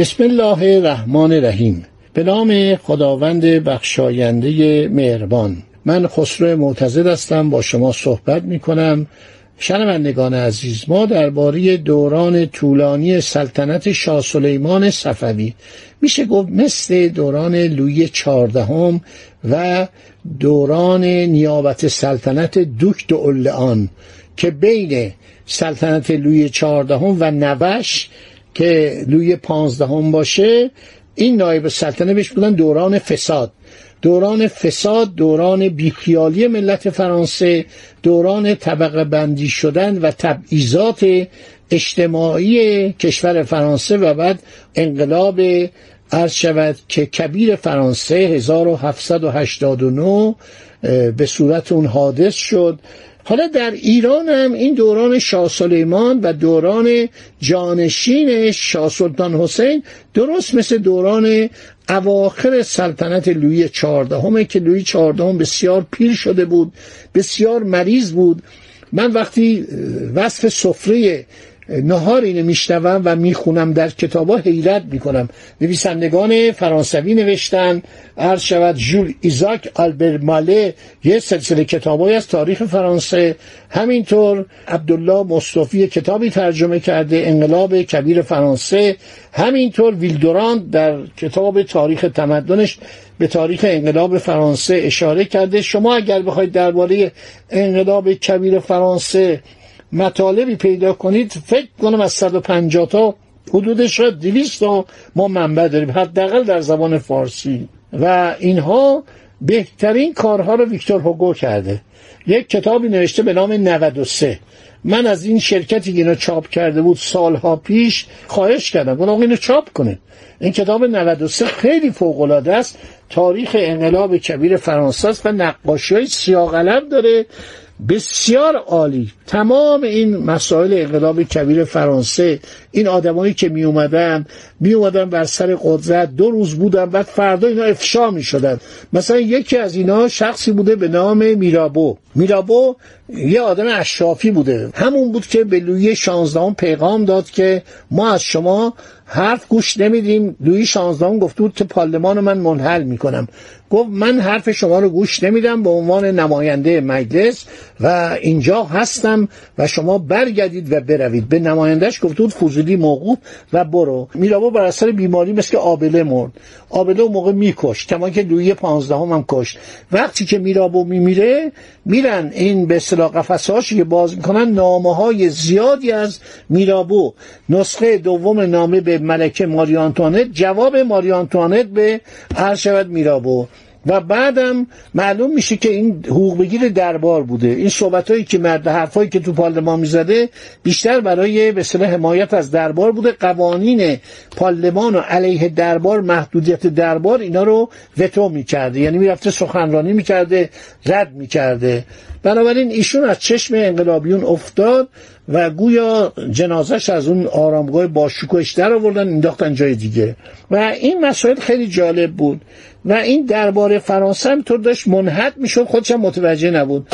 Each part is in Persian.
بسم الله الرحمن الرحیم. به نام خداوند بخشاینده مهربان. من خسرو معتزد هستم با شما صحبت می کنم شنوندگان عزیز ما درباره دوران طولانی سلطنت شاه سلیمان صفوی میشه گفت مثل دوران لوی چهاردهم و دوران نیابت سلطنت دوک دو که بین سلطنت لوی چهاردهم و نوش که لوی پانزدهم باشه این نایب سلطنه بهش بودن دوران فساد. دوران فساد دوران بیخیالی ملت فرانسه دوران طبقه بندی شدن و تبعیضات اجتماعی کشور فرانسه و بعد انقلاب عرض شود که کبیر فرانسه 1789 به صورت اون حادث شد. حالا در ایران هم این دوران شاه سلیمان و دوران جانشین شاه سلطان حسین درست مثل دوران اواخر سلطنت لویی چهاردهمه که لویی چهاردهم بسیار پیر شده بود بسیار مریض بود. من وقتی وصف سفره نهار اینو میشنوم و می‌خونم در کتابا حیرت می‌کنم. نویسندگان فرانسوی نوشتن عرض شود ژول ایزاک آلبر ماله یه سلسله کتابایی از تاریخ فرانسه. همینطور عبدالله مصطفی کتابی ترجمه کرده انقلاب کبیر فرانسه. همینطور ویلدوران در کتاب تاریخ تمدنش به تاریخ انقلاب فرانسه اشاره کرده. شما اگر بخواید درباره انقلاب کبیر فرانسه مطالبی پیدا کنید فکر کنم از 150 تا حدود شاید 200 تا ما منبع داریم حداقل در زبان فارسی. و اینها بهترین کارها رو ویکتور هوگو کرده. یک کتابی نوشته به نام 93 من از این شرکتی که اینو چاپ کرده بود سالها پیش خواهش کردم. گفتم اینو چاپ کنه. این کتاب 93 خیلی فوق العاده است. تاریخ انقلاب کبیر فرانسه است و نقاشی های سیاه داره. بسیار عالی. تمام این مسائل انقلاب کبیر فرانسه این آدمایی که می اومدن می اومدن بر سر قدرت. دو روز بودن بعد فردا اینا افشا می شدن مثلا یکی از اینا شخصی بوده به نام میرابو. میرابو یه آدم اشرافی بوده. همون بود که به لوی شانزدهم پیغام داد که ما از شما حرف گوش نمیدیم. لوی شانزدهم گفته بود که پارلمان من منحل می‌کنم. گفت من حرف شما رو گوش نمیدم به عنوان نماینده مجلس و اینجا هستم و شما برگردید و بروید. به نمایندهش گفته بود فوزیلی موقوف و برو. میرابو بر اثر بیماری مثل آبله مرد. آبله اون موقع میکش کما که لوی پانزدهم هم کشت. وقتی که میرابو میمیره میرن. این به اصطلاح قفسهاشی که باز می‌کنن نامه های زیادی از میرابو نسخه دوم نامه به ملکه ماری آنتوانت جواب ماری آنتوانت به هر شود میرابو و بعدم معلوم میشه که این حقوق بگیر دربار بوده. این صحبت هایی که مرد حرفایی که تو پارلمان می‌زده بیشتر برای به حمایت از دربار بوده. قوانین پارلمان و علیه دربار محدودیت دربار اینا رو وتو می‌کرده. یعنی می‌رفته سخنرانی می‌کرده رد می‌کرده. بنابراین ایشون از چشم انقلابیون افتاد و گویا جنازش از اون آرامگاه باشکوهش در آوردن انداختن جای دیگه. و این مسائل خیلی جالب بود. و این درباره فرانسه هم طور داشت منحط می‌شد خودش متوجه نبود.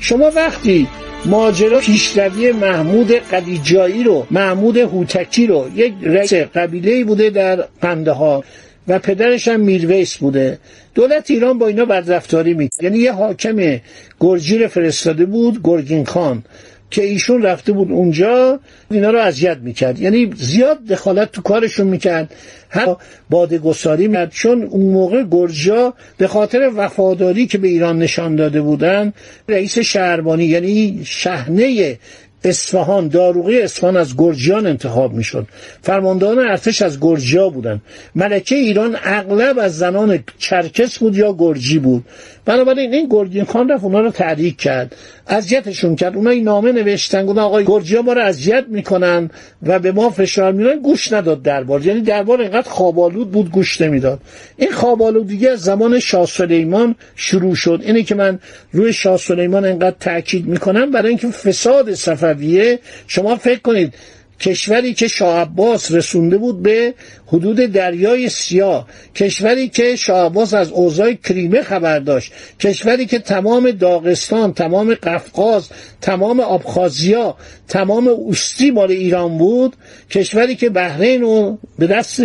شما وقتی ماجرا پیشروی محمود قلیجایی رو محمود هوتکی رو. یک رئیس قبیله بوده در قنده ها و پدرش هم میرویس بوده. دولت ایران با اینا بدرفتاری می یعنی یه حاکم گرجی فرستاده بود گرگین خان. که ایشون رفته بود اونجا اینا رو اذیت می‌کرد. یعنی زیاد دخالت تو کارشون می‌کرد. هر بادگساری می‌کرد. چون اون موقع گرجا به خاطر وفاداری که به ایران نشان داده بودن رئیس شهربانی یعنی شهنه اصفهان داروغی اصفهان از گرجیان انتخاب می‌شد. فرماندهان ارتش از گرجیا بودن. ملکه ایران اغلب از زنان چرکس بود یا گرجی بود. بنابراین این گرجین خان رفت اونا رو تحریک کرد اذیتشون کرد. اونا این نامه نوشتن گفتن آقای گرجیا ما رو اذیت می‌کنن و به ما فشار میارن گوش نداد دربار. یعنی دربار اینقدر خوابالود بود گوش نمی‌داد. این خوابالودگی از زمان شاه سلیمان شروع شد. اینه که من روی شاه سلیمان اینقدر تاکید می‌کنم برای اینکه فساد صفویه شما فکر کنید کشوری که شاه عباس رسونده بود به حدود دریای سیاه کشوری که شاه عباس از اوضاع کریمه خبر داشت کشوری که تمام داغستان تمام قفقاز تمام آبخازیا تمام اوستی مال ایران بود کشوری که بحرین رو به دست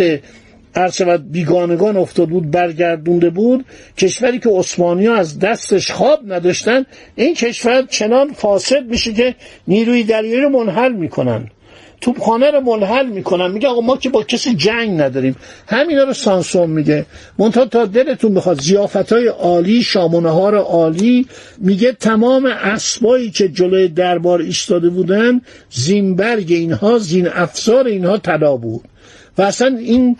شود بیگانگان افتاد بود برگردونده بود کشوری که عثمانی از دستش خواب نداشتن این کشور چنان فاسد میشه که نیروی دریایی رو منحل می‌کنن. توپخانه رو منحل می‌کنن میگه آقا ما که با کسی جنگ نداریم. همینا رو سانسون میگه. منتها تا دلتون بخواد زیافت های عالی شامونه ها عالی میگه تمام اسبایی که جلوی دربار ایستاده بودن زینبرگ اینها زین افزار اینها طلا بود. و اصلا این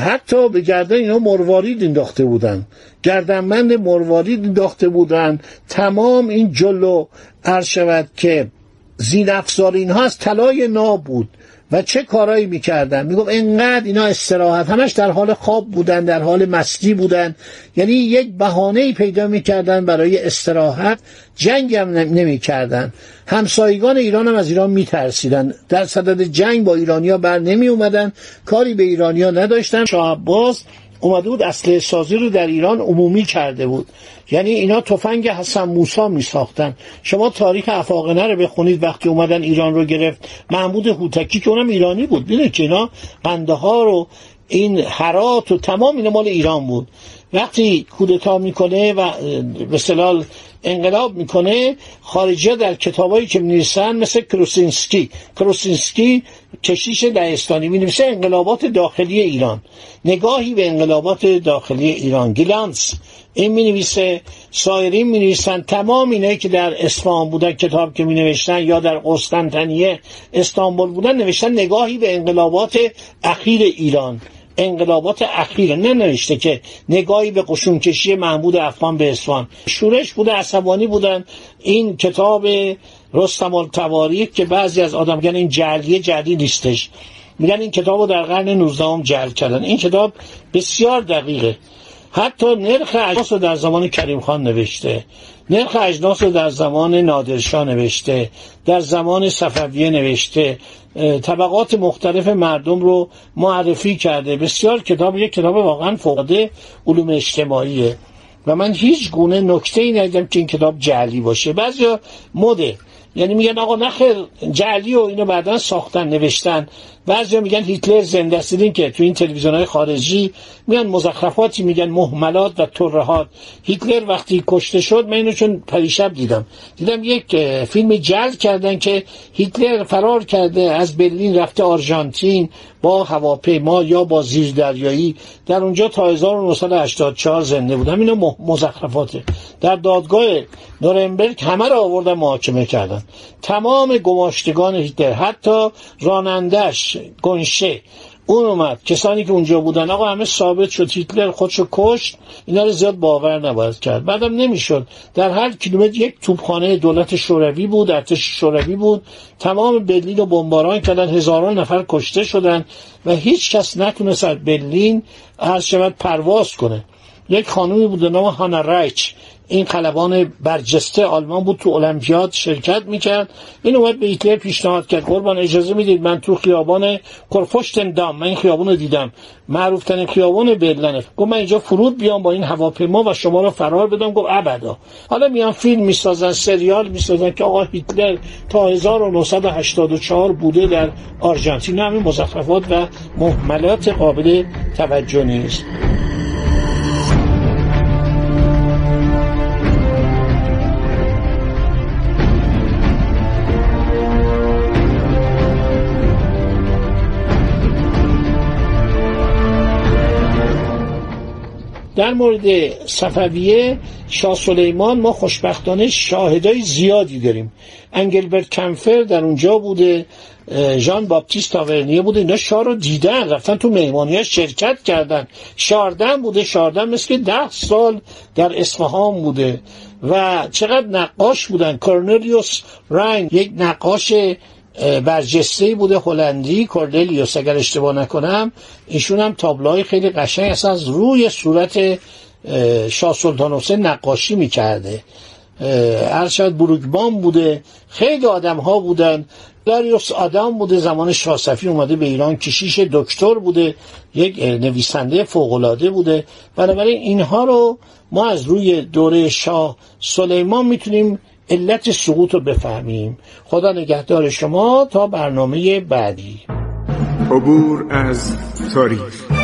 حتی به گردن اینا مروارید انداخته بودن. گردنبند مروارید انداخته بودن. تمام این جلو عرض شود که زین افزار اینها از طلای ناب بود. و چه کارایی می‌کردن؟ می‌گفت انقدر اینا استراحت همش در حال خواب بودن در حال مستی بودن. یعنی یک بهانه ای پیدا می‌کردن برای استراحت جنگ هم نمی‌کردن همسایگان ایران هم از ایران میترسیدن. در صدد جنگ با ایرانیا بر نمی اومدن. کاری به ایرانیا نداشتن. شاه عباس اومده بود اصل سازی رو در ایران عمومی کرده بود. یعنی اینا تفنگ حسن موسا می ساختن شما تاریخ افاقنه رو بخونید وقتی اومدن ایران رو گرفت. محمود هوتکی که اونم ایرانی بود. بینید که اینا؟ بنده ها رو این حرات و تمام اینا مال ایران بود. وقتی کودتا می‌کنه و به انقلاب می‌کنه خارجی در کتابایی که می‌نویسن مثل کروسینسکی. کروسینسکی کشیش لهستانی. می‌نویسه انقلابات داخلی ایران. نگاهی به انقلابات داخلی ایران. گلانس این می نویسه سایرین می نویسن تمام اینایی که در اصفهان بودن کتاب که می نوشتن یا در قسطنطنیه استانبول بودن نوشتن نگاهی به انقلابات اخیر ایران. انقلابات اخیر نه نوشته که نگاهی به قشون کشی محمود افغان به اصفهان. شورش بوده عصبانی بودن. این کتاب رستم التواریخ که بعضی از آدم میگن این جلیه جلی نیستش. میگن این کتاب رو در قرن 19 جل کردن. این کتاب بسیار دقیقه. حتی نرخ اجناس رو در زمان کریم خان نوشته. نرخ اجناس رو در زمان نادرشاه نوشته. در زمان صفویه نوشته. طبقات مختلف مردم رو معرفی کرده. بسیار کتاب یک کتاب واقعا فوقده علوم اجتماعیه. و من هیچ گونه نکته ای ندیدم که این کتاب جعلی باشه. بعضیا مده. یعنی میگن آقا نخیر جعلی و اینو بعدا ساختن نوشتن. بعضی میگن هیتلر زنده است. که تو این تلویزیون های خارجی میگن مزخرفاتی میگن محملات و ترهات. هیتلر وقتی کشته شد من اینو چون پریشب دیدم. دیدم یک فیلم جلد کردن که هیتلر فرار کرده از برلین رفته آرژانتین. با هواپیما یا با زیر دریایی در اونجا تا 1984 زنده بودم اینو مزخرفاته در دادگاه نورنبرگ همه رو آوردن محاکمه کردن. تمام گماشتگان هیتلر حتی رانندش گنشه اون اومد. کسانی که اونجا بودن آقا همه ثابت شد. هیتلر خودشو کشت. اینا رو زیاد باور نباید کرد. بعدم نمی‌شد. در هر کیلومتر یک توپخانه دولت شوروی بود ارتش شوروی بود. تمام برلین رو بمباران کردن. هزاران نفر کشته شدن و هیچ کس نتونست از برلین هر شود پرواز کنه. یک خانومی بود نام هانا رایچ. این خلبان برجسته آلمان بود تو المپیاد شرکت می‌کرد. این اومد به هیتلر پیشنهاد کرد. قربان اجازه می‌دید من تو خیابان کرفشتن دام من این خیابان رو دیدم. معروف ترین خیابان برلنه گفت من اینجا فرود بیام با این هواپیما و شما رو فرار بدم. گفت ابدا. حالا میان فیلم می‌سازن سریال می‌سازن که آقا هیتلر تا 1984 بوده در آرژانتین. همین مزخرفات و محملات قابل توجه نیست. در مورد صفویه شاه سلیمان ما خوشبختانه شاهدای زیادی داریم. انگلبرت کمفر در اونجا بوده ژان باپتیست تاورنیه بوده اینا شاه رو دیدن رفتن تو مهمانی شرکت کردن. شاردن بوده شاردن مثل ده سال در اصفهان بوده. و چقدر نقاش بودن. کورنلیوس رنگ یک نقاش برجسته بوده هلندی کورنلیوس اگر اشتباه نکنم ایشون هم تابلوهای خیلی قشنگ اصلا از روی صورت شاه سلطان حسین نقاشی می‌کرده. ارشد بروکبان بوده خیلی آدم ها بودن. داریوس آدم بوده زمان شاه اومده به ایران کشیش دکتر بوده یک نویسنده فوقالعاده بوده. بنابراین اینها رو ما از روی دوره شاه سلیمان می‌تونیم علت سقوط رو بفهمیم. خدا نگهدار شما تا برنامه بعدی. عبور از تاریخ.